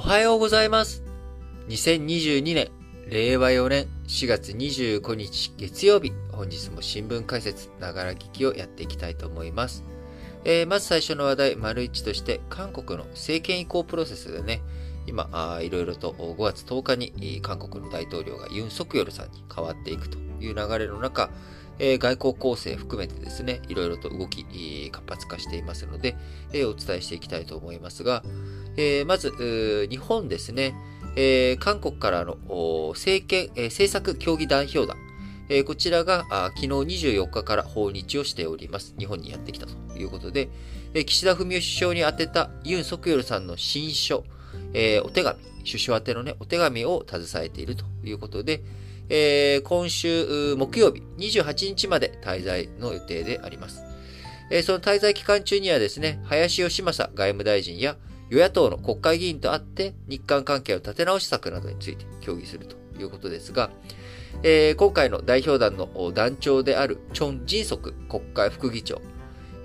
はようございます。2022年、令和4年4月25日月曜日、本日も新聞解説、ながら聞きをやっていきたいと思います。えー、まず最初の話題、丸一として、韓国の政権移行プロセスでね、今、あいろいろと5月10日に韓国の大統領がユン・ソクヨルさんに変わっていくという流れの中、えー、外交構成含めてですね、いろいろと動き、活発化していますので、えー、お伝えしていきたいと思いますが、えー、まず、日本ですね、えー、韓国からの政権、えー、政策協議代表団、えー、こちらが昨日24日から訪日をしております。日本にやってきたということで、えー、岸田文雄首相に宛てたユン・ソクヨルさんの新書、えー、お手紙、首相宛てのね、お手紙を携えているということで、えー、今週木曜日28日まで滞在の予定であります。えー、その滞在期間中にはですね、林義正外務大臣や与野党の国会議員と会って日韓関係を立て直し策などについて協議するということですが、えー、今回の代表団の団長であるチョン・ジンソク国会副議長、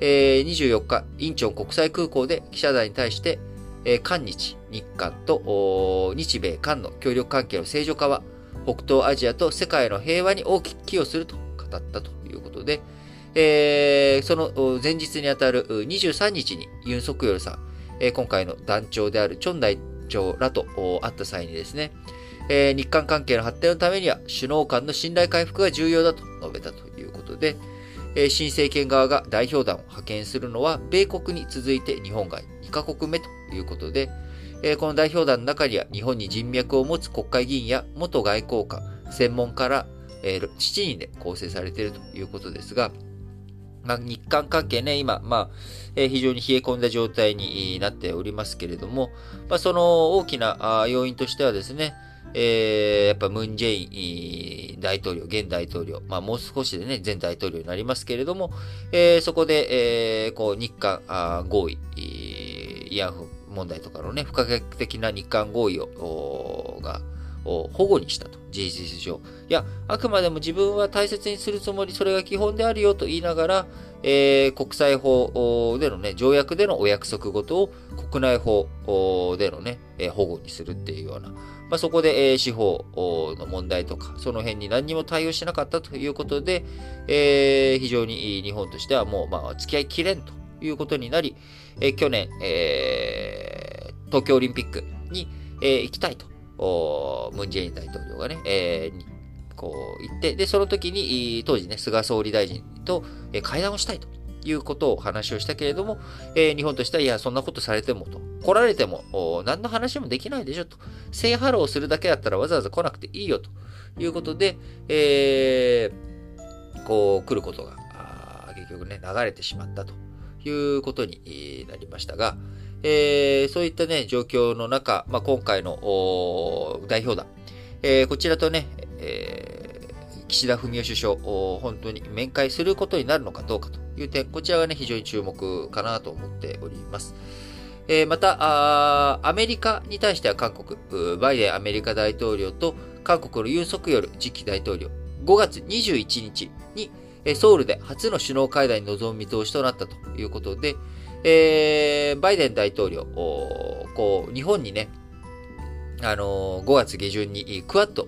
えー、24日、インチョン国際空港で記者団に対して、えー、韓日、日韓と日米韓の協力関係の正常化は、北東アジアと世界の平和に大きく寄与すると語ったということで、えー、その前日にあたる23日にユン・ソクヨルさん、え、今回の団長であるチョン大長らと会った際にですね、え、日韓関係の発展のためには首脳間の信頼回復が重要だと述べたということで、え、新政権側が代表団を派遣するのは米国に続いて日本が2カ国目ということで、え、この代表団の中には日本に人脈を持つ国会議員や元外交官、専門家ら、え、7人で構成されているということですが、まあ、日韓関係ね、今、まあ、えー、非常に冷え込んだ状態になっておりますけれども、まあ、その大きな要因としてはですね、えー、やっぱムン・ジェイン大統領、現大統領、まあ、もう少しでね、前大統領になりますけれども、えー、そこで、えー、こう、日韓合意、慰安婦問題とかのね、不可逆的な日韓合意を、が、保護にしたと、事実上。いや、あくまでも自分は大切にするつもり、それが基本であるよと言いながら、えー、国際法でのね、条約でのお約束事を国内法でのね、えー、保護にするっていうような、まあ、そこで、えー、司法の問題とか、その辺に何にも対応しなかったということで、えー、非常に日本としてはもう、まあ、付き合いきれんということになり、えー、去年、えー、東京オリンピックに、えー、行きたいと。ムン・ジェイン大統領がね、えー、こう言って、で、その時に、当時ね、菅総理大臣と、会談をしたいということを話をしたけれども、えー、日本としては、いや、そんなことされてもと、来られても、何の話もできないでしょと、 say hello するだけだったらわざわざ来なくていいよということで、えー、こう、来ることが、結局ね、流れてしまったということになりましたが、えー、そういったね、状況の中、まあ、今回の代表団、えー、こちらとね、えー、岸田文雄首相、本当に面会することになるのかどうかという点、こちらがね、非常に注目かなと思っております。えー、またアメリカに対しては韓国、バイデンアメリカ大統領と韓国のユン・ソクヨル次期大統領、5月21日にソウルで初の首脳会談に臨む見通しとなったということで、えー、バイデン大統領、こう、日本にね、あのー、5月下旬にクワッド、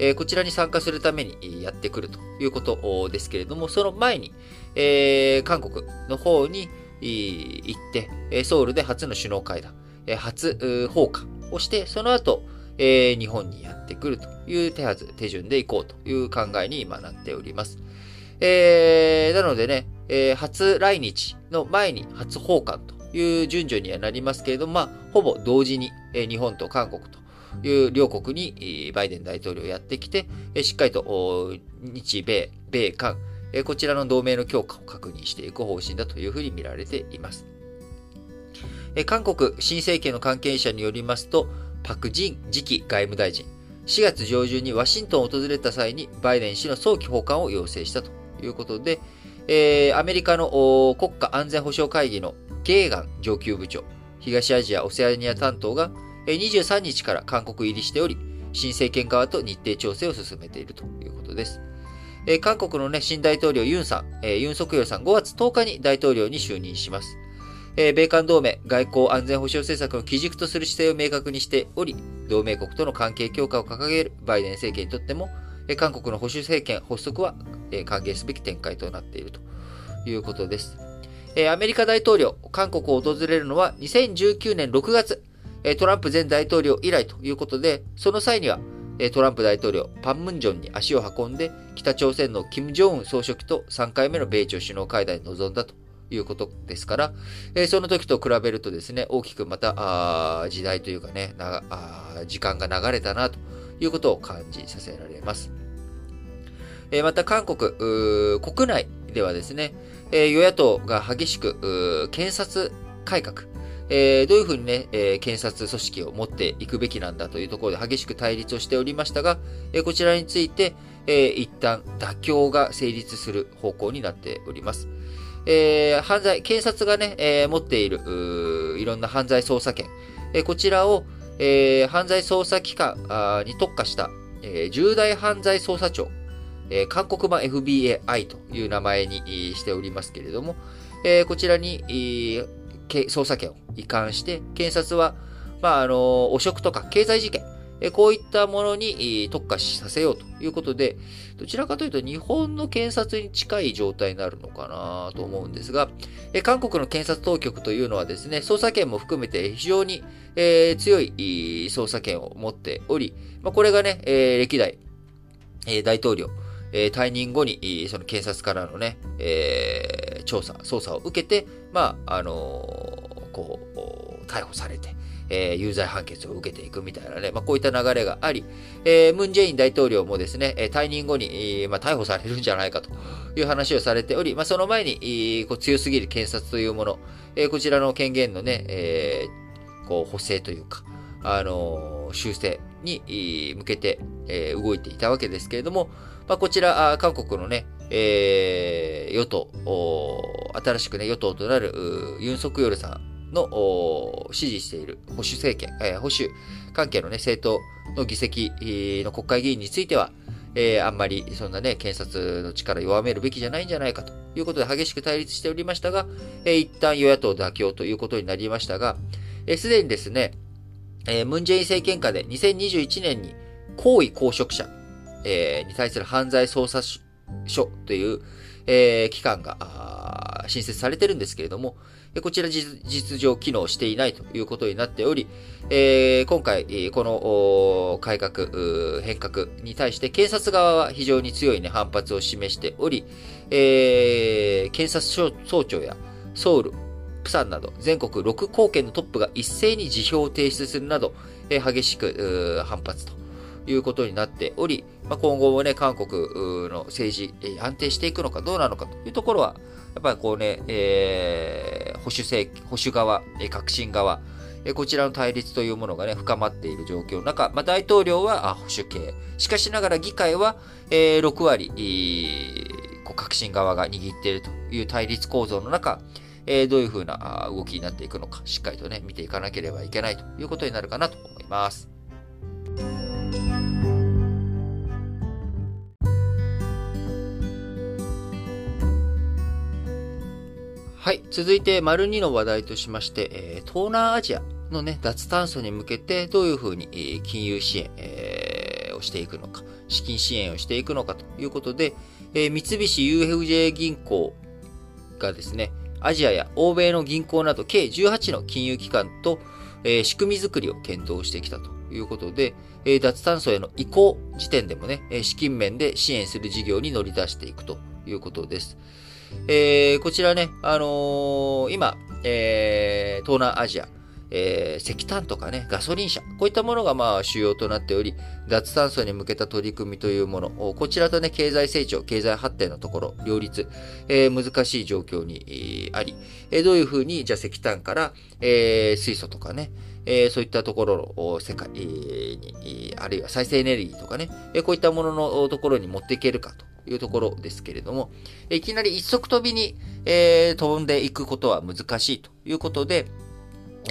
えー、こちらに参加するためにやってくるということですけれども、その前に、えー、韓国の方に行って、ソウルで初の首脳会談、初訪韓をして、その後、えー、日本にやってくるという手はず、手順で行こうという考えに今なっております。えー、なのでね、えー、初来日の前に初訪韓という順序にはなりますけれども、まあ、ほぼ同時に、えー、日本と韓国という両国に、えー、バイデン大統領やってきて、えー、しっかりと日米、米韓、えー、こちらの同盟の強化を確認していく方針だというふうに見られています。えー、韓国新政権の関係者によりますと、パク・ジン次期外務大臣、4月上旬にワシントンを訪れた際にバイデン氏の早期訪韓を要請したということで、えー、アメリカの国家安全保障会議のゲーガン上級部長、東アジア・オセアニア担当が23日から韓国入りしており、新政権側と日程調整を進めているということです。えー、韓国の、ね、新大統領ユンさん、えー、ユン・ソクヨルさん5月10日に大統領に就任します。えー米韓同盟、外交安全保障政策の基軸とする姿勢を明確にしており、同盟国との関係強化を掲げるバイデン政権にとっても、韓国の保守政権発足は、歓迎すべき展開となっているということです。アメリカ大統領、韓国を訪れるのは2019年6月、トランプ前大統領以来ということで、その際には、トランプ大統領、パンムンジョンに足を運んで、北朝鮮の金正恩総書記と3回目の米朝首脳会談に臨んだということですから、えその時と比べるとですね、大きくまた、あ時代というかね、なあ時間が流れたなということを感じさせられます。えまた韓国、国内ではですね、え与野党が激しく、検察改革、えー、どういうふうにね、えー、検察組織を持っていくべきなんだというところで激しく対立をしておりましたが、えー、こちらについて、えー、一旦妥協が成立する方向になっております。えー、犯罪、検察がね、えー、持っている、いろんな犯罪捜査権、えー、こちらを、えー、犯罪捜査機関に特化した、えー、重大犯罪捜査庁、えー、韓国版 FBI という名前にしておりますけれども、えー、こちらに、捜査権を移管して、検察は、まあ、あの、汚職とか経済事件、こういったものに特化させようということで、どちらかというと日本の検察に近い状態になるのかなと思うんですが、韓国の検察当局というのはですね、捜査権も含めて非常に強い捜査権を持っており、これがね、歴代大統領、退任後にその検察からのね、調査、捜査を受けて、まあ、あのこう、逮捕されて、えー、有罪判決を受けていくみたいなね、まあ、こういった流れがあり、えー、ムン・ジェイン大統領もですね、退任後に、えー、まあ、逮捕されるんじゃないかという話をされており、まあ、その前に、えー、こう強すぎる検察というもの、えー、こちらの権限のね、えー、こう補正というか、あの、修正に向けて、えー、動いていたわけですけれども、まあ、こちら、韓国のね、えー、与党、新しくね、与党となるユン・ソクヨルさんの支持している保守政権、えー、保守関係のね、政党の議席の国会議員については、えー、あんまりそんなね、検察の力を弱めるべきじゃないんじゃないかということで激しく対立しておりましたが、えー、一旦与野党妥協ということになりましたが、す、えー、で、にですね、ムンジェイン政権下で2021年に高位公職者、えー、に対する犯罪捜査書という、えー、機関が新設されてるんですけれども、こちら実情機能していないということになっており、えー、今回、この改革、変革に対して検察側は非常に強い、ね、反発を示しており、えー、検察総長やソウル、プサンなど全国6公県のトップが一斉に辞表を提出するなど、えー、激しく反発ということになっており、まあ、今後もね、韓国の政治、安定していくのかどうなのかというところは、やっぱりこうね、えー、保守政、保守側、革新側、こちらの対立というものがね、深まっている状況の中、まあ、大統領は保守系。しかしながら議会は、えー、6割、こう革新側が握っているという対立構造の中、えー、どういうふうな動きになっていくのか、しっかりとね、見ていかなければいけないということになるかなと思います。はい。続いて、丸2の話題としまして、えー、東南アジアのね、脱炭素に向けてどういうふうに、えー、金融支援、えー、をしていくのか、資金支援をしていくのかということで、えー、三菱 UFJ 銀行がですね、アジアや欧米の銀行など計18の金融機関と、えー、仕組みづくりを検討してきたということで、えー、脱炭素への移行時点でもね、資金面で支援する事業に乗り出していくということです。えー、こちらね、あのー、今、えー、東南アジア、えー、石炭とかね、ガソリン車、こういったものがまあ主要となっており、脱炭素に向けた取り組みというもの、こちらとね、経済成長、経済発展のところ、両立、えー、難しい状況にあり、えー、どういうふうに、じゃ石炭から、えー、水素とかね、えー、そういったところを世界に、あるいは再生エネルギーとかね、えー、こういったもののところに持っていけるかと。いうところですけれども、いきなり一足飛びに、えー、飛んでいくことは難しいということで、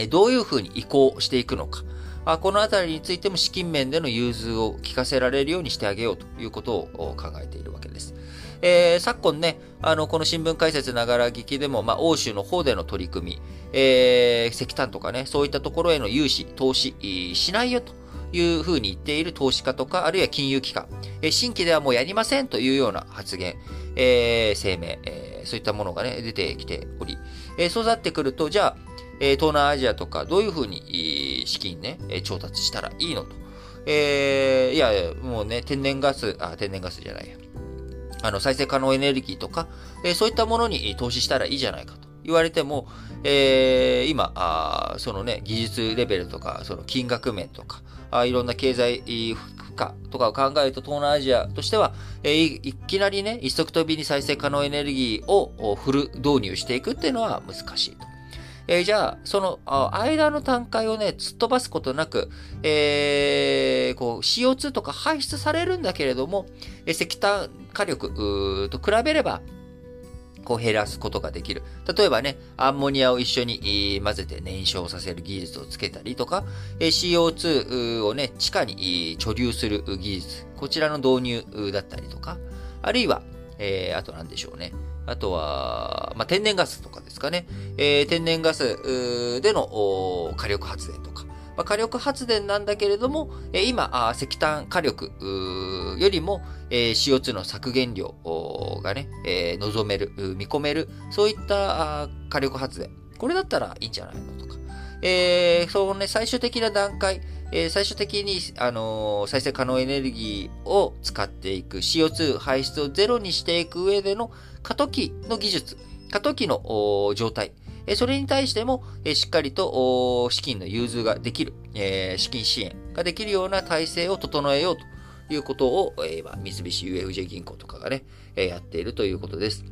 どういうふうに移行していくのか。あこのあたりについても資金面での融通を聞かせられるようにしてあげようということを考えているわけです。えー、昨今ね、あの、この新聞解説ながら聞きでも、まあ、欧州の方での取り組み、えー、石炭とかね、そういったところへの融資、投資、しないよというふうに言っている投資家とか、あるいは金融機関、え、新規ではもうやりませんというような発言、えー、声明、えー、そういったものがね、出てきており、えー、そうなってくると、じゃあ、え、東南アジアとか、どういうふうに資金ね、調達したらいいのと。え、いや、もうね、天然ガス、あ、天然ガスじゃないや。あの、再生可能エネルギーとか、え、そういったものに投資したらいいじゃないかと。言われても、えー、今あ、そのね、技術レベルとか、その金額面とか、あいろんな経済負荷とかを考えると、東南アジアとしては、えー、いきなりね、一足飛びに再生可能エネルギーをフル導入していくっていうのは難しいと。えー、じゃあ、その間の段階をね、突っ飛ばすことなく、えー、こう、CO2 とか排出されるんだけれども、石炭火力と比べれば、こう減らすことができる。例えばね、アンモニアを一緒に混ぜて燃焼させる技術をつけたりとか、CO2 をね、地下に貯留する技術、こちらの導入だったりとか、あるいは、えー、あと何でしょうね。あとは、まあ、天然ガスとかですかね。えー、天然ガスでの火力発電とか。まあ、火力発電なんだけれども、えー、今、石炭火力よりも、えー、CO2 の削減量がね、え、望める、見込める、そういった火力発電。これだったらいいんじゃないのとか。えー、そのね、最終的な段階、えー、最終的に、あのー、再生可能エネルギーを使っていく CO2 排出をゼロにしていく上での過渡期の技術、過渡期の状態、それに対しても、しっかりと資金の融通ができる、資金支援ができるような体制を整えようということを、今、三菱 UFJ 銀行とかがね、やっているということです。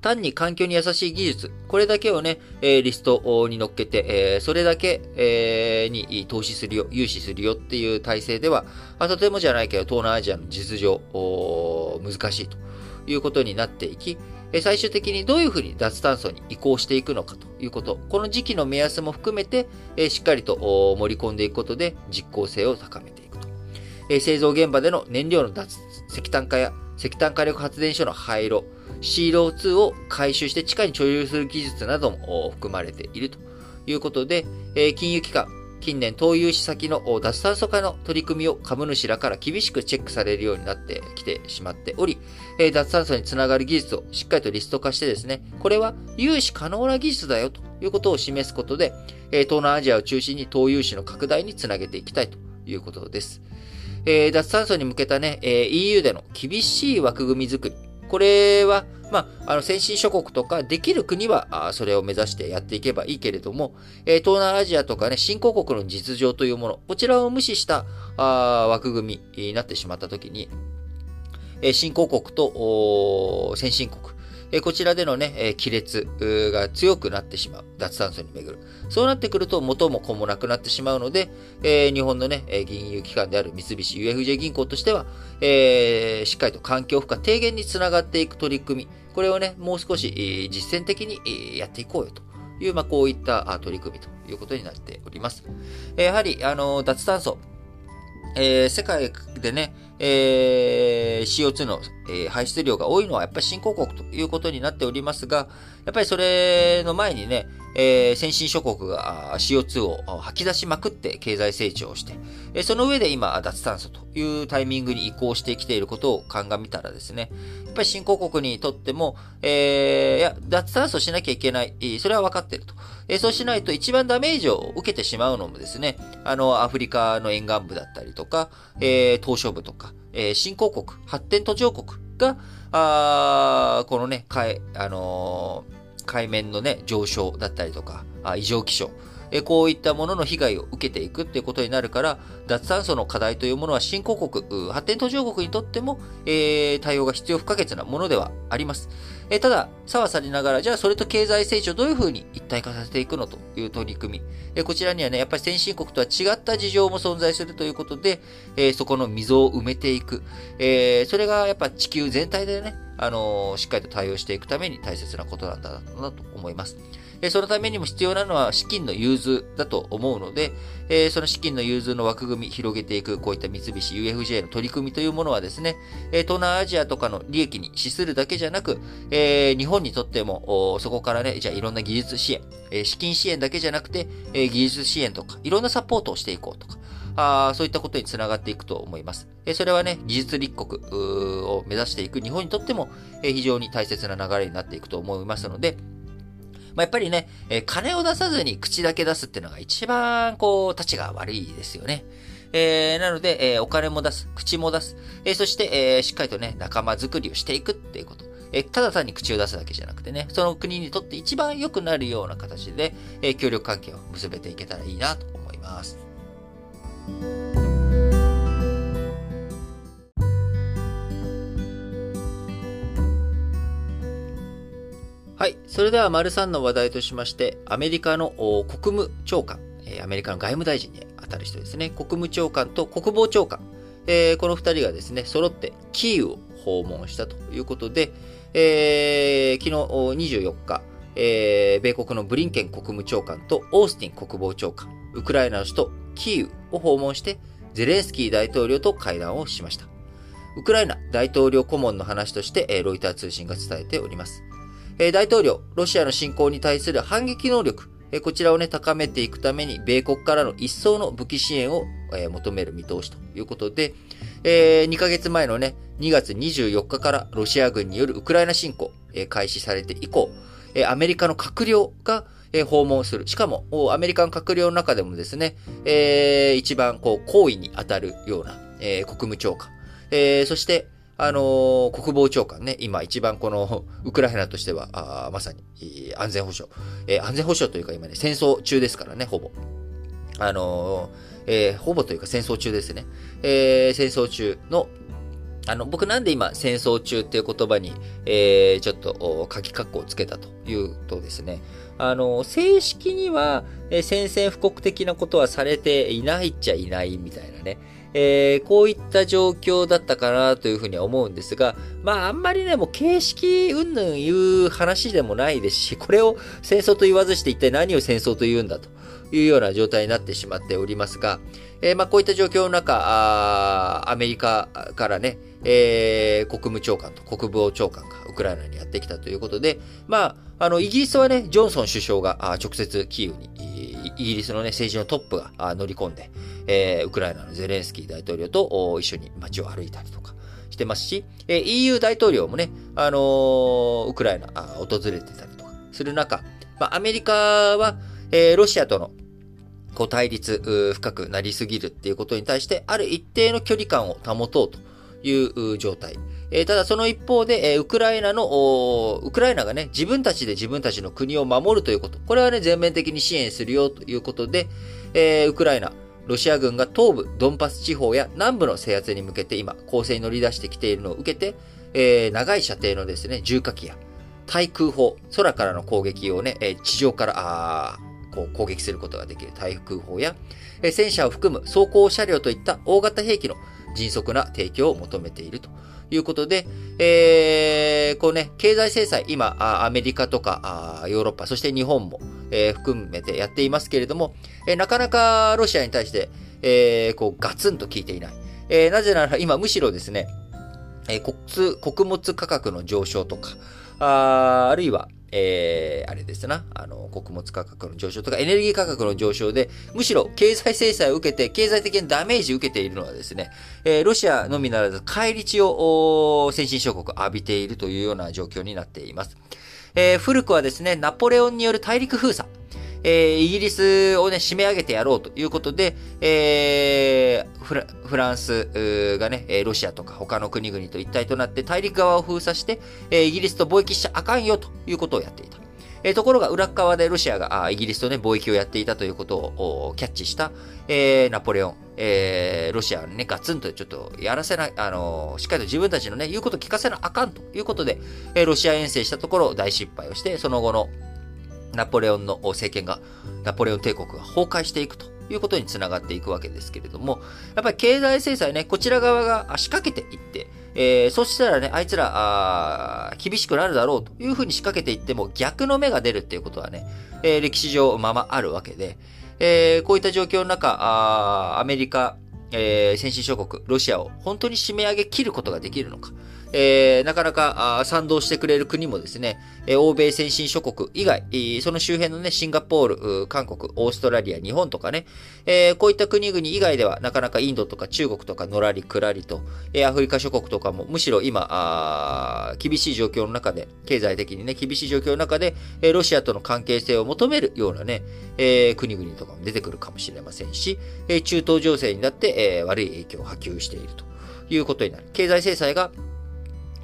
単に環境に優しい技術、これだけをね、リストに乗っけて、それだけに投資するよ、融資するよっていう体制では、あとてもじゃないけど、東南アジアの実情、難しいということになっていき、最終的にどういうふうに脱炭素に移行していくのかということ、この時期の目安も含めて、しっかりと盛り込んでいくことで実効性を高めていくと。製造現場での燃料の脱石炭化や石炭火力発電所の廃炉、CO2 を回収して地下に貯留する技術なども含まれているということで、金融機関、近年投融資先の脱炭素化の取り組みを株主らから厳しくチェックされるようになってきてしまっており、脱炭素につながる技術をしっかりとリスト化してですね、これは融資可能な技術だよということを示すことで、東南アジアを中心に投融資の拡大につなげていきたいということです。脱炭素に向けたね、EU での厳しい枠組み作り、これはまあ、あの、先進諸国とか、できる国は、それを目指してやっていけばいいけれども、え東南アジアとかね、新興国の実情というもの、こちらを無視したあ枠組みになってしまったときに、え新興国と先進国、えこちらでのね、え亀裂が強くなってしまう。脱炭素に巡る。そうなってくると元も子もなくなってしまうので、え日本のね、銀融機関である三菱 UFJ 銀行としては、えー、しっかりと環境負荷低減につながっていく取り組み、これをね、もう少し実践的にやっていこうよという、まあ、こういった取り組みということになっております。やはり、あの、脱炭素、えー、世界でね、えー、CO2 の、えー、排出量が多いのはやっぱり新興国ということになっておりますが、やっぱりそれの前にね、えー、先進諸国が CO2 を吐き出しまくって経済成長して、えその上で今、脱炭素というタイミングに移行してきていることを鑑みたらですね、やっぱり新興国にとっても、えー、いや、脱炭素しなきゃいけない、それは分かっていると。えそうしないと一番ダメージを受けてしまうのもですね、あの、アフリカの沿岸部だったりとか、えー、東証部とか、えー、新興国、発展途上国が、あこのね、かえ、あのー、海面のね、上昇だったりとか、あ異常気象、えこういったものの被害を受けていくっていうことになるから、脱炭素の課題というものは新興国、発展途上国にとっても、えー、対応が必要不可欠なものではあります。えただ、差はされながら、じゃあそれと経済成長どういうふうに一体化させていくのという取り組み。えこちらにはね、やっぱり先進国とは違った事情も存在するということで、えそこの溝を埋めていく。えそれがやっぱ地球全体でね、あのしっかりと対応していくために大切なことなんだなと思います。そのためにも必要なのは資金の融通だと思うので、え、その資金の融通の枠組み広げていく、こういった三菱 UFJ の取り組みというものはですね、え、東南アジアとかの利益に資するだけじゃなく、え、日本にとっても、そこからね、じゃあいろんな技術支援、え、資金支援だけじゃなくて、え、技術支援とか、いろんなサポートをしていこうとか、あそういったことにつながっていくと思います。えそれはね、技術立国を目指していく日本にとっても、え非常に大切な流れになっていくと思いますので、まあ、やっぱりね、え金を出さずに口だけ出すっていうのが一番、こう、立ちが悪いですよね。えー、なので、えー、お金も出す、口も出す、えー、そして、えー、しっかりとね、仲間づくりをしていくっていうこと。えー、ただ単に口を出すだけじゃなくてね、その国にとって一番良くなるような形で、えー、協力関係を結べていけたらいいなと思います。はい。それでは、丸3の話題としまして、アメリカの国務長官、アメリカの外務大臣に当たる人ですね、国務長官と国防長官、えー、この二人がですね、揃ってキーウを訪問したということで、えー、昨日24日、えー、米国のブリンケン国務長官とオースティン国防長官、ウクライナの首都キーウを訪問して、ゼレンスキー大統領と会談をしました。ウクライナ大統領顧問の話として、ロイター通信が伝えております。大統領、ロシアの侵攻に対する反撃能力、こちらをね、高めていくために、米国からの一層の武器支援を求める見通しということで、2ヶ月前のね、2月24日からロシア軍によるウクライナ侵攻、開始されて以降、アメリカの閣僚が訪問する。しかも、アメリカの閣僚の中でもですね、一番こう、行為に当たるような、国務長官、そして、あの、国防長官ね、今一番この、ウクライナとしては、あまさに、安全保障、えー、安全保障というか今ね、戦争中ですからね、ほぼ。あの、えー、ほぼというか戦争中ですね。えー、戦争中の、あの、僕なんで今、戦争中っていう言葉に、えー、ちょっと、書き括弧をつけたというとですね、あの、正式には、え宣戦布告的なことはされていないっちゃいないみたいなね。えー、こういった状況だったかなというふうには思うんですが、まああんまりね、もう形式云々言う話でもないですし、これを戦争と言わずして一体何を戦争と言うんだというような状態になってしまっておりますが、えー、まあこういった状況の中、あアメリカからね、えー、国務長官と国防長官がウクライナにやってきたということで、まあ、あの、イギリスはね、ジョンソン首相が直接キーウに、イギリスのね、政治のトップが乗り込んで、えー、ウクライナのゼレンスキー大統領と一緒に街を歩いたりとかしてますし、えー、EU 大統領もね、あのー、ウクライナ訪れてたりとかする中、まあ、アメリカは、えー、ロシアとのこう対立深くなりすぎるっていうことに対して、ある一定の距離感を保とうという状態。えー、ただその一方で、えー、ウクライナの、ウクライナがね、自分たちで自分たちの国を守るということ。これはね、全面的に支援するよということで、えー、ウクライナ、ロシア軍が東部ドンパス地方や南部の制圧に向けて今、攻勢に乗り出してきているのを受けて、えー、長い射程のですね、重火器や対空砲、空からの攻撃をね、えー、地上から、あこう攻撃することができる対空砲や、えー、戦車を含む装甲車両といった大型兵器の迅速な提供を求めていると。いうことで、えー、こうね、経済制裁、今、アメリカとかヨーロッパ、そして日本も、えー、含めてやっていますけれども、えー、なかなかロシアに対して、えー、こう、ガツンと効いていない。えー、なぜなら今むしろですね、えー、穀穀物価格の上昇とか、ああるいは、えー、あれですな、あの、穀物価格の上昇とか、エネルギー価格の上昇で、むしろ経済制裁を受けて、経済的にダメージを受けているのはですね、えー、ロシアのみならず、返り血を先進諸国浴びているというような状況になっています。えー、古くはですね、ナポレオンによる大陸封鎖。えー、イギリスをね、締め上げてやろうということで、えー、フラフランスがね、ロシアとか他の国々と一体となって大陸側を封鎖して、えイギリスと貿易しちゃあかんよということをやっていた。え、ところが裏側でロシアがあイギリスとね、貿易をやっていたということをキャッチした、えー、ナポレオン、えー、ロシアにね、ガツンとちょっとやらせない、あのー、しっかりと自分たちのね、言うことを聞かせなあかんということで、え、ロシア遠征したところ大失敗をして、その後のナポレオンの政権が、ナポレオン帝国が崩壊していくということにつながっていくわけですけれども、やっぱり経済制裁ね、こちら側が仕掛けていって、えー、そしたらね、あいつら、厳しくなるだろうというふうに仕掛けていっても逆の目が出るっていうことはね、えー、歴史上ままあるわけで、えー、こういった状況の中、アメリカ、えー、先進諸国、ロシアを本当に締め上げ切ることができるのか。えー、なかなか賛同してくれる国もですね、え欧米先進諸国以外、その周辺のね、シンガポール、韓国、オーストラリア、日本とかね、えー、こういった国々以外では、なかなかインドとか中国とかのらりくらりと、えアフリカ諸国とかも、むしろ今、あ厳しい状況の中で、経済的にね、厳しい状況の中で、えロシアとの関係性を求めるようなね、えー、国々とかも出てくるかもしれませんし、え中東情勢になって、え悪い影響を波及しているということになる。経済制裁が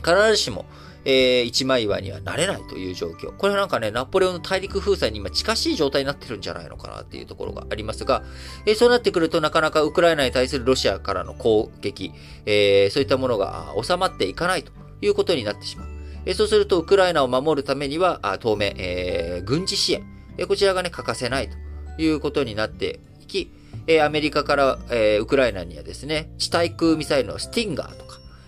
必ずしも、えー、一枚岩にはなれないという状況。これなんかね、ナポレオンの大陸封鎖に今近しい状態になってるんじゃないのかなっていうところがありますが、えー、そうなってくるとなかなかウクライナに対するロシアからの攻撃、えー、そういったものが収まっていかないということになってしまう。え、そうすると、ウクライナを守るためには、あ当面、え、軍事支援、え、こちらがね、欠かせないということになっていき、え、アメリカから、え、ウクライナにはですね、地対空ミサイルのスティンガーと、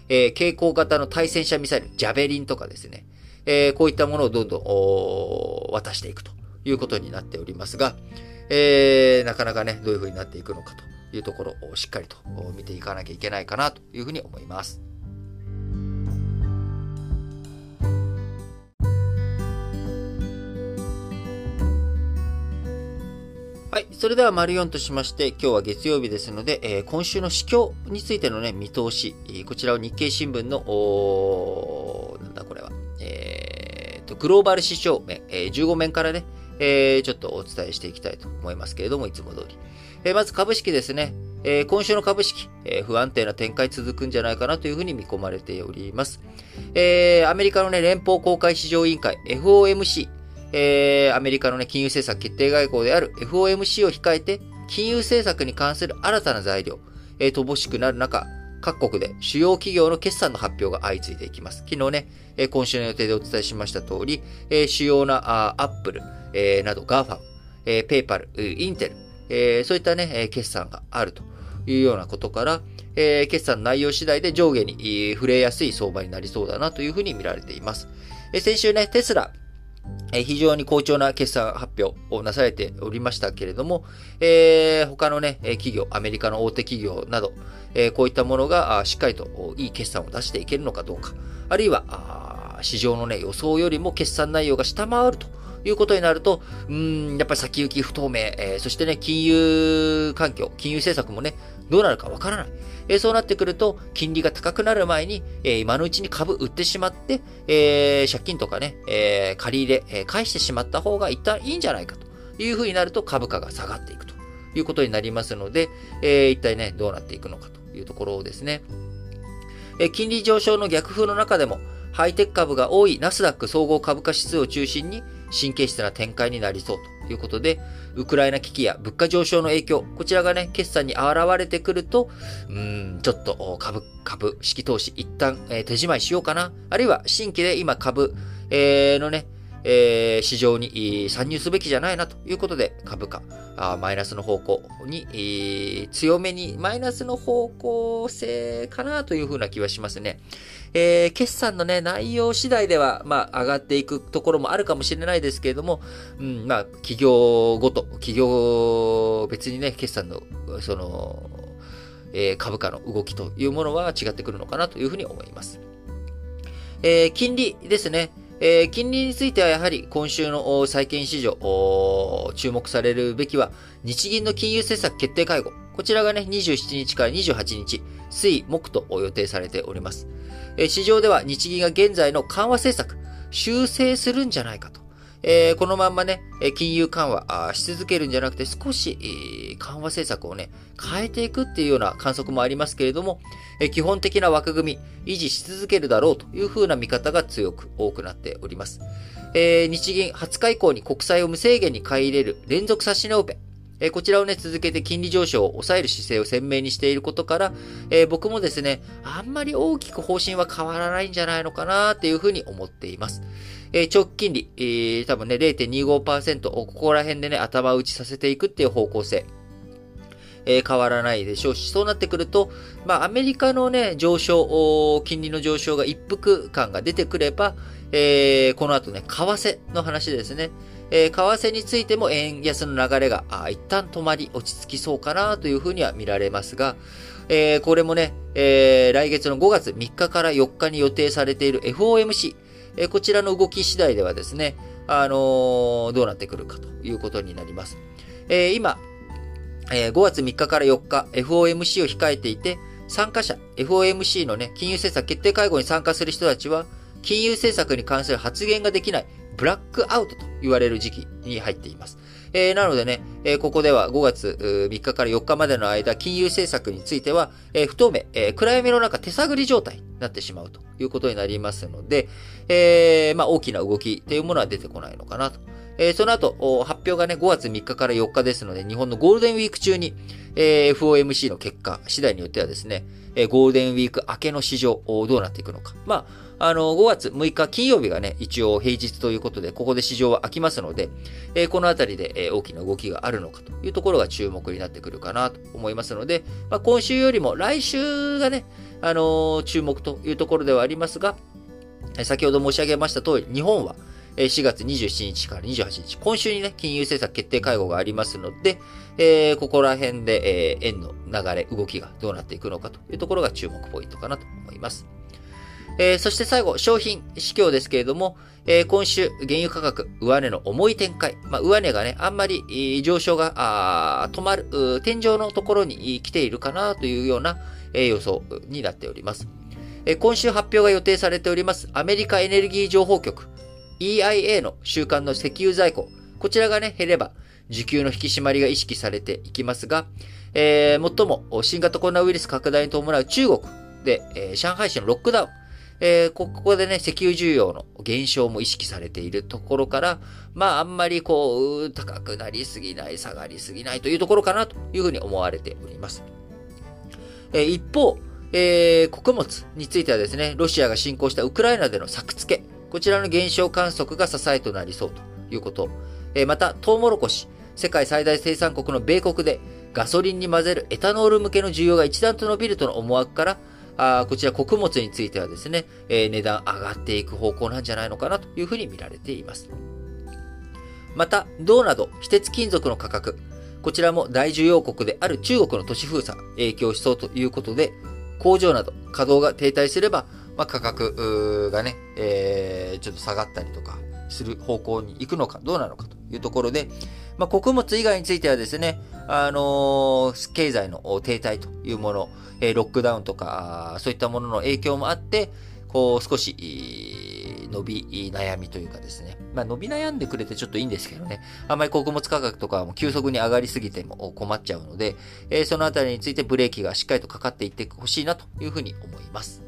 えー、蛍光型の対戦車ミサイル、ジャベリンとかですね、えー、こういったものをどんどん渡していくということになっておりますが、えー、なかなかね、どういうふうになっていくのかというところをしっかりと見ていかなきゃいけないかなというふうに思います。はい。それでは、丸4としまして、今日は月曜日ですので、えー、今週の市況についてのね、見通し、こちらを日経新聞の、なんだこれは、えー、と、グローバル市場面、えー、15面からね、えー、ちょっとお伝えしていきたいと思いますけれども、いつも通り。えー、まず株式ですね。えー、今週の株式、えー、不安定な展開続くんじゃないかなというふうに見込まれております。えー、アメリカのね、連邦公開市場委員会、FOMC、えー、アメリカのね、金融政策決定外交である FOMC を控えて、金融政策に関する新たな材料、えー、乏しくなる中、各国で主要企業の決算の発表が相次いでいきます。昨日ね、えー、今週の予定でお伝えしました通り、えー、主要なアップル、えー、など GAFAM、えー、ペイパル、インテル、えー、そういったね、え決算があるというようなことから、えー、決算内容次第で上下にえ触れやすい相場になりそうだなというふうに見られています。えー、先週ね、テスラ、え非常に好調な決算発表をなされておりましたけれども、えー、他のね、企業、アメリカの大手企業など、えー、こういったものがしっかりといい決算を出していけるのかどうか、あるいは、市場のね、予想よりも決算内容が下回るということになると、うん、やっぱり先行き不透明、えー、そしてね、金融環境、金融政策もね、どうなるかわからない。え、そうなってくると、金利が高くなる前に、え、今のうちに株売ってしまって、え、借金とかね、え、借り入れ、え、返してしまった方が一旦いいんじゃないかというふうになると株価が下がっていくということになりますので、えー、一体ね、どうなっていくのかというところですね。え、金利上昇の逆風の中でも、ハイテク株が多いナスダック総合株価指数を中心に神経質な展開になりそうということで、ウクライナ危機や物価上昇の影響、こちらがね、決算に現れてくると、うーん、ちょっと株、株式投資一旦、えー、手仕まいしようかな。あるいは新規で今株、えー、のね、えー、市場に参入すべきじゃないなということで、株価、あマイナスの方向に、えー、強めにマイナスの方向性かなというふうな気はしますね。えー、決算のね、内容次第では、まあ、上がっていくところもあるかもしれないですけれども、うん、まあ、企業ごと、企業別にね、決算の、その、えー、株価の動きというものは違ってくるのかなというふうに思います。えー、金利ですね。えー、金利についてはやはり今週の債券市場、注目されるべきは、日銀の金融政策決定会合。こちらがね、27日から28日、水、木と予定されております。えー、市場では日銀が現在の緩和政策、修正するんじゃないかと。えー、このまんまね、金融緩和し続けるんじゃなくて少し、緩和政策をね、変えていくっていうような観測もありますけれども、え、基本的な枠組み、維持し続けるだろうというふうな見方が強く多くなっております。えー、日銀20日以降に国債を無制限に買い入れる連続差し値オペ。こちらをね、続けて金利上昇を抑える姿勢を鮮明にしていることから、えー、僕もですね、あんまり大きく方針は変わらないんじゃないのかなっていうふうに思っています。えー、長期金利、えー、多分ね、0.25%をここら辺でね、頭打ちさせていくっていう方向性。変わらないでしょうし、そうなってくると、まあ、アメリカのね、上昇、金利の上昇が一服感が出てくれば、え、この後ね、為替の話ですね。えー、為替についても円安の流れが、あ一旦止まり、落ち着きそうかなというふうには見られますが、えー、これもね、えー、来月の5月3日から4日に予定されている FOMC、えー、こちらの動き次第ではですね、あのー、どうなってくるかということになります。えー、今、えー、5月3日から4日、FOMC を控えていて、参加者、FOMC のね、金融政策決定会合に参加する人たちは、金融政策に関する発言ができない、ブラックアウトと言われる時期に入っています。えー、なのでね、えー、ここでは5月3日から4日までの間、金融政策については、えー、不透明、えー、暗闇の中手探り状態になってしまうということになりますので、えー、まあ大きな動きというものは出てこないのかなと。えー、その後、発表がね、5月3日から4日ですので、日本のゴールデンウィーク中に、えー、FOMC の結果次第によってはですね、えー、ゴールデンウィーク明けの市場、どうなっていくのか。まあ、あの、5月6日金曜日がね、一応平日ということで、ここで市場は開きますので、えー、このあたりで、えー、大きな動きがあるのかというところが注目になってくるかなと思いますので、まあ、今週よりも来週がね、あのー、注目というところではありますが、先ほど申し上げました通り、日本は4月27日から28日、今週にね、金融政策決定会合がありますので、えー、ここら辺で、えー、円の流れ、動きがどうなっていくのかというところが注目ポイントかなと思います。えー、そして最後、商品市況ですけれども、えー、今週、原油価格、上値の重い展開。まあ、上値がね、あんまり上昇が止まる、天井のところに来ているかなというような、えー、予想になっております。えー、今週発表が予定されております、アメリカエネルギー情報局、EIA の週間の石油在庫。こちらがね、減れば、需給の引き締まりが意識されていきますが、えー、最も新型コロナウイルス拡大に伴う中国で、えー、上海市のロックダウン。えー、ここでね、石油需要の減少も意識されているところから、まあ、あんまりこう、高くなりすぎない、下がりすぎないというところかなというふうに思われております。えー、一方、えー、穀物についてはですね、ロシアが侵攻したウクライナでの作付け、こちらの減少観測が支えとなりそうということ。えー、また、トウモロコシ、世界最大生産国の米国でガソリンに混ぜるエタノール向けの需要が一段と伸びるとの思惑から、あこちら穀物についてはですね、えー、値段上がっていく方向なんじゃないのかなというふうに見られています。また、銅など非鉄金属の価格、こちらも大需要国である中国の都市封鎖影響しそうということで、工場など稼働が停滞すれば、まあ、価格がね、えー、ちょっと下がったりとかする方向に行くのかどうなのかというところで、まあ、穀物以外についてはですね、あのー、経済の停滞というもの、えー、ロックダウンとか、そういったものの影響もあって、こう、少し、伸び悩みというかですね。まあ、伸び悩んでくれてちょっといいんですけどね。あんまり穀物価格とかも急速に上がりすぎても困っちゃうので、えー、そのあたりについてブレーキがしっかりとかかっていってほしいなというふうに思います。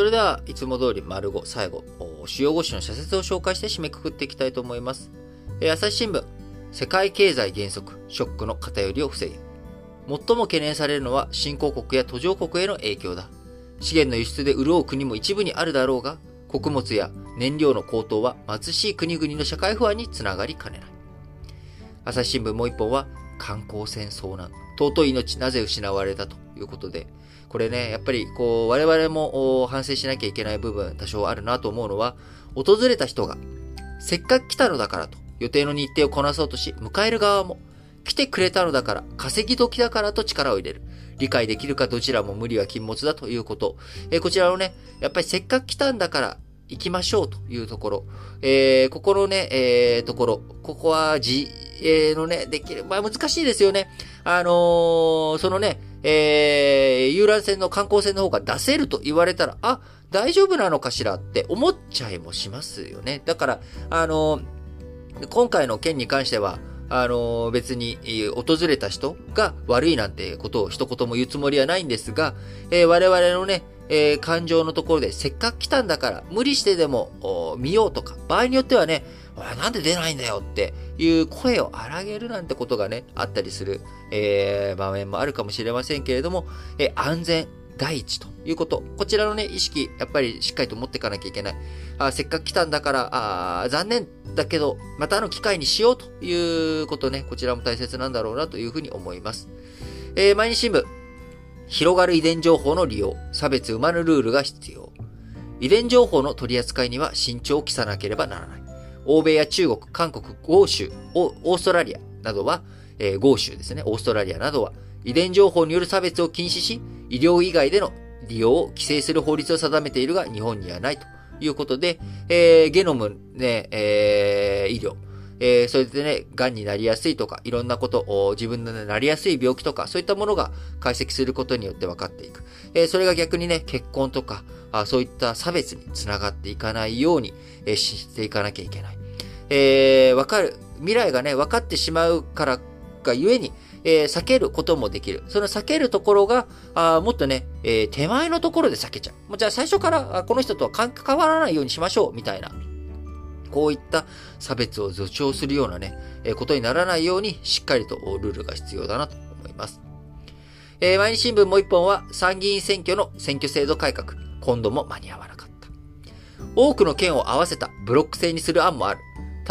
それでは、いつも通り丸5、最後、主要5種の社説を紹介して締めくくっていきたいと思います。え、朝日新聞、世界経済減速、ショックの偏りを防げ。最も懸念されるのは新興国や途上国への影響だ。資源の輸出で潤う国も一部にあるだろうが、穀物や燃料の高騰は貧しい国々の社会不安につながりかねない。朝日新聞もう一本は、観光船遭難。尊い命なぜ失われたということで、これね、やっぱりこう、我々も反省しなきゃいけない部分多少あるなと思うのは、訪れた人が、せっかく来たのだからと、予定の日程をこなそうとし、迎える側も、来てくれたのだから、稼ぎ時だからと力を入れる。理解できるかどちらも無理は禁物だということ。えー、こちらのね、やっぱりせっかく来たんだから行きましょうというところ。えー、ここのね、えー、ところ。ここはじ自営のね、できる。まあ難しいですよね。あのー、そのね、えー、遊覧船の観光船の方が出せると言われたら、あ、大丈夫なのかしらって思っちゃいもしますよね。だから、あのー、今回の件に関しては、あの、別に、訪れた人が悪いなんてことを一言も言うつもりはないんですが、えー、我々のね、えー、感情のところでせっかく来たんだから無理してでも見ようとか、場合によってはね、なんで出ないんだよっていう声を荒げるなんてことがね、あったりする、えー、場面もあるかもしれませんけれども、えー、安全、第一ということ。こちらのね、意識、やっぱりしっかりと持っていかなきゃいけない。あせっかく来たんだから、あ残念だけど、またあの機会にしようということね、こちらも大切なんだろうなというふうに思います。えー、毎日新聞。広がる遺伝情報の利用、差別生まぬルールが必要。遺伝情報の取り扱いには慎重を期さなければならない。欧米や中国、韓国、豪州、オーストラリアなどは、えー、豪州ですね、オーストラリアなどは、遺伝情報による差別を禁止し、医療以外での利用を規制する法律を定めているが、日本にはないということで、えー、ゲノムね、えー、医療、えー、それでね、癌になりやすいとか、いろんなこと、自分の、ね、なりやすい病気とか、そういったものが解析することによって分かっていく。えー、それが逆にね、結婚とか、あそういった差別につながっていかないように、えー、していかなきゃいけない。えー、わかる、未来がね、分かってしまうからがゆえに、えー、避けることもできる。その避けるところが、あもっとね、えー、手前のところで避けちゃう。もうじゃあ最初からこの人とは関わらないようにしましょう、みたいな。こういった差別を助長するようなね、えことにならないようにしっかりとルールが必要だなと思います。えー、毎日新聞もう一本は参議院選挙の選挙制度改革。今度も間に合わなかった。多くの県を合わせたブロック制にする案もある。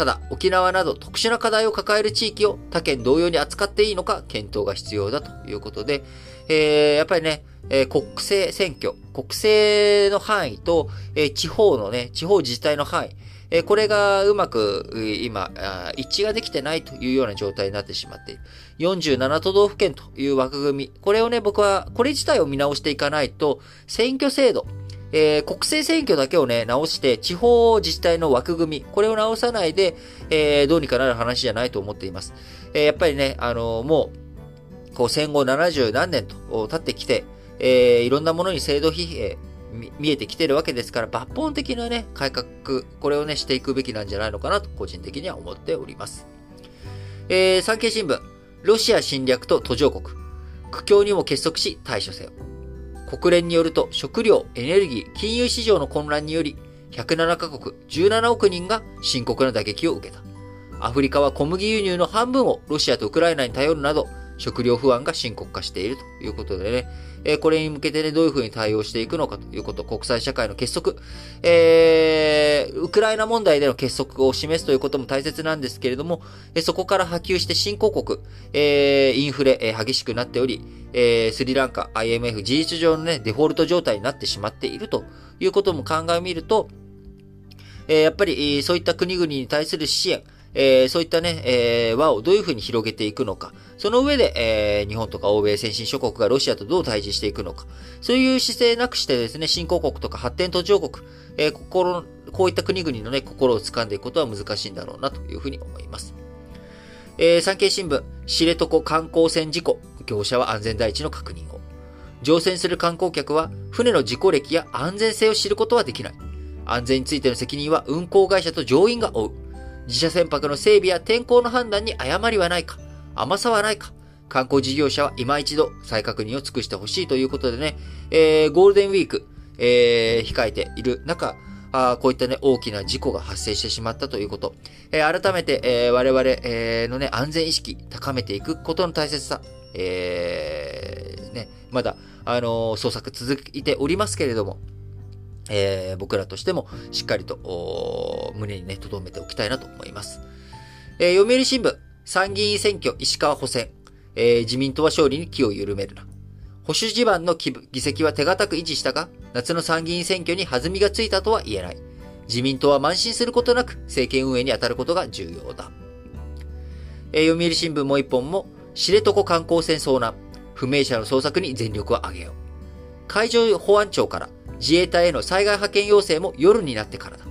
ただ、沖縄など特殊な課題を抱える地域を他県同様に扱っていいのか検討が必要だということで、えー、やっぱりね、えー、国政選挙、国政の範囲と、えー、地方のね、地方自治体の範囲、えこれがうまく今、一致ができてないというような状態になってしまっている。47都道府県という枠組み。これをね、僕は、これ自体を見直していかないと、選挙制度、えー、国政選挙だけをね、直して、地方自治体の枠組み、これを直さないで、えー、どうにかなる話じゃないと思っています。えー、やっぱりね、あのもう、こう戦後70何年と経ってきて、えいろんなものに制度疲弊、見えてきてるわけですから、抜本的なね、改革、これをね、していくべきなんじゃないのかなと、個人的には思っております。えー、産経新聞、ロシア侵略と途上国、苦境にも結束し対処せよ。国連によると、食料、エネルギー、金融市場の混乱により、107カ国17億人が深刻な打撃を受けた。アフリカは小麦輸入の半分をロシアとウクライナに頼るなど、食料不安が深刻化しているということでね、えこれに向けてね、どういうふうに対応していくのかということ、国際社会の結束、えー、ウクライナ問題での結束を示すということも大切なんですけれども、えそこから波及して新興国、え、インフレ、え、激しくなっており、え、スリランカ、IMF、事実上のね、デフォルト状態になってしまっているということも考えみると、え、やっぱり、そういった国々に対する支援、えー、そういったね、えー、輪をどういうふうに広げていくのか。その上で、えー、日本とか欧米先進諸国がロシアとどう対峙していくのか。そういう姿勢なくしてですね、新興国とか発展途上国、えー、心、こういった国々のね、心を掴んでいくことは難しいんだろうなというふうに思います。えー、産経新聞、知床観光船事故、業者は安全第一の確認を。乗船する観光客は、船の事故歴や安全性を知ることはできない。安全についての責任は運航会社と乗員が負う。自社船舶の整備や天候の判断に誤りはないか、甘さはないか、観光事業者は今一度再確認を尽くしてほしいということでね、えー、ゴールデンウィーク、えー、控えている中、あこういったね、大きな事故が発生してしまったということ。えー、改めて、えー、我々、えー、のね、安全意識高めていくことの大切さ、えー、ね、まだ、あの捜索続いておりますけれども、えー、僕らとしてもしっかりと胸にね、留めておきたいなと思います。えー、読売新聞、参議院選挙石川補選、えー、自民党は勝利に気を緩めるな。保守地盤の議席は手堅く維持したが、夏の参議院選挙に弾みがついたとは言えない。自民党は慢心することなく政権運営に当たることが重要だ。えー、読売新聞もう一本も、知床観光船遭難、不明者の捜索に全力を挙げよう。海上保安庁から自衛隊への災害派遣要請も夜になってからだ。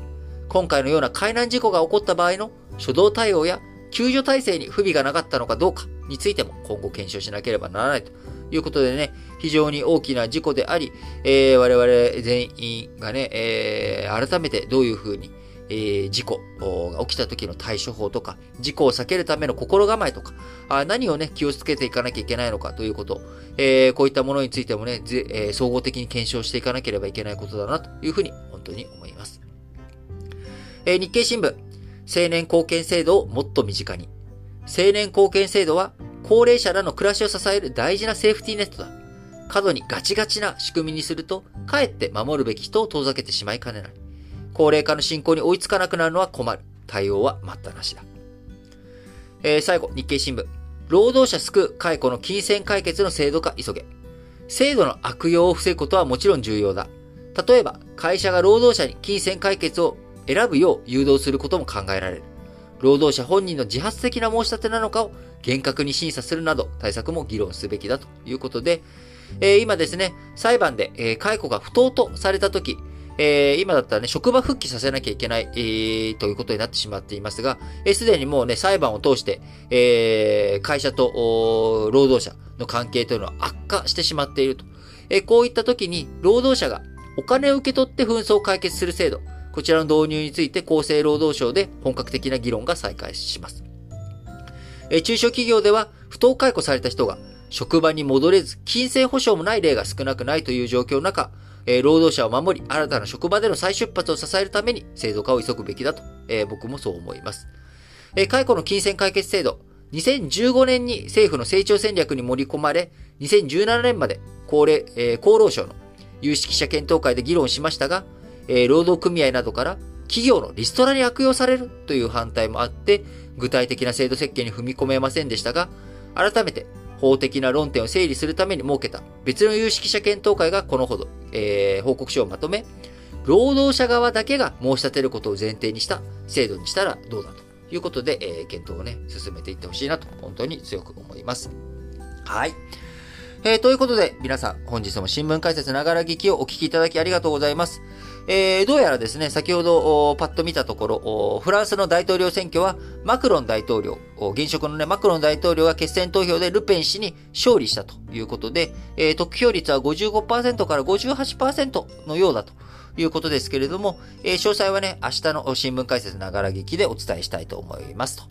今回のような海難事故が起こった場合の初動対応や救助体制に不備がなかったのかどうかについても今後検証しなければならないということでね、非常に大きな事故であり、えー、我々全員がね、えー、改めてどういうふうにえ、事故が起きた時の対処法とか、事故を避けるための心構えとか、あ何をね、気をつけていかなきゃいけないのかということ、え、こういったものについてもね、えー、総合的に検証していかなければいけないことだなというふうに本当に思います。え日経新聞、青年貢献制度をもっと身近に。青年貢献制度は、高齢者らの暮らしを支える大事なセーフティーネットだ。過度にガチガチな仕組みにすると、かえって守るべき人を遠ざけてしまいかねない。高齢化の進行に追いつかなくなるのは困る。対応は待ったなしだ。えー、最後、日経新聞。労働者救う解雇の金銭解決の制度化急げ。制度の悪用を防ぐことはもちろん重要だ。例えば、会社が労働者に金銭解決を選ぶよう誘導することも考えられる。労働者本人の自発的な申し立てなのかを厳格に審査するなど対策も議論すべきだということで、えー、今ですね、裁判で、えー、解雇が不当とされたとき、えー、今だったらね、職場復帰させなきゃいけない、えー、ということになってしまっていますが、す、で、にもうね、裁判を通して、えー、会社と労働者の関係というのは悪化してしまっていると。えー、こういった時に、労働者がお金を受け取って紛争を解決する制度、こちらの導入について厚生労働省で本格的な議論が再開します。え中小企業では不当解雇された人が職場に戻れず、金銭保障もない例が少なくないという状況の中、え労働者を守り、新たな職場での再出発を支えるために制度化を急ぐべきだと、え僕もそう思います。え解雇の金銭解決制度、2015年に政府の成長戦略に盛り込まれ、2017年まで高齢、え厚労省の有識者検討会で議論しましたが、えー、労働組合などから企業のリストラに悪用されるという反対もあって、具体的な制度設計に踏み込めませんでしたが、改めて法的な論点を整理するために設けた別の有識者検討会がこのほど、えー、報告書をまとめ、労働者側だけが申し立てることを前提にした制度にしたらどうだということで、えー、検討をね、進めていってほしいなと本当に強く思います。はい。えー、ということで、皆さん、本日も新聞解説ながら聞きをお聞きいただきありがとうございます。えー、どうやらですね、先ほどパッと見たところ、フランスの大統領選挙は、マクロン大統領、現職のね、マクロン大統領が決選投票でルペン氏に勝利したということで、えー、得票率は55%から58%のようだということですけれども、えー、詳細はね、明日の新聞解説ながら聞きでお伝えしたいと思います。と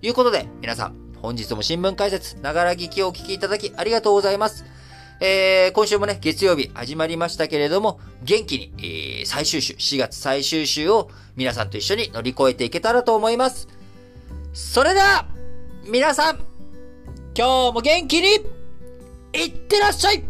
いうことで、皆さん、本日も新聞解説、ながら聞きをお聞きいただきありがとうございます。えー、今週もね、月曜日始まりましたけれども、元気に、えー、最終週、4月最終週を皆さんと一緒に乗り越えていけたらと思います。それでは、皆さん、今日も元気に、いってらっしゃい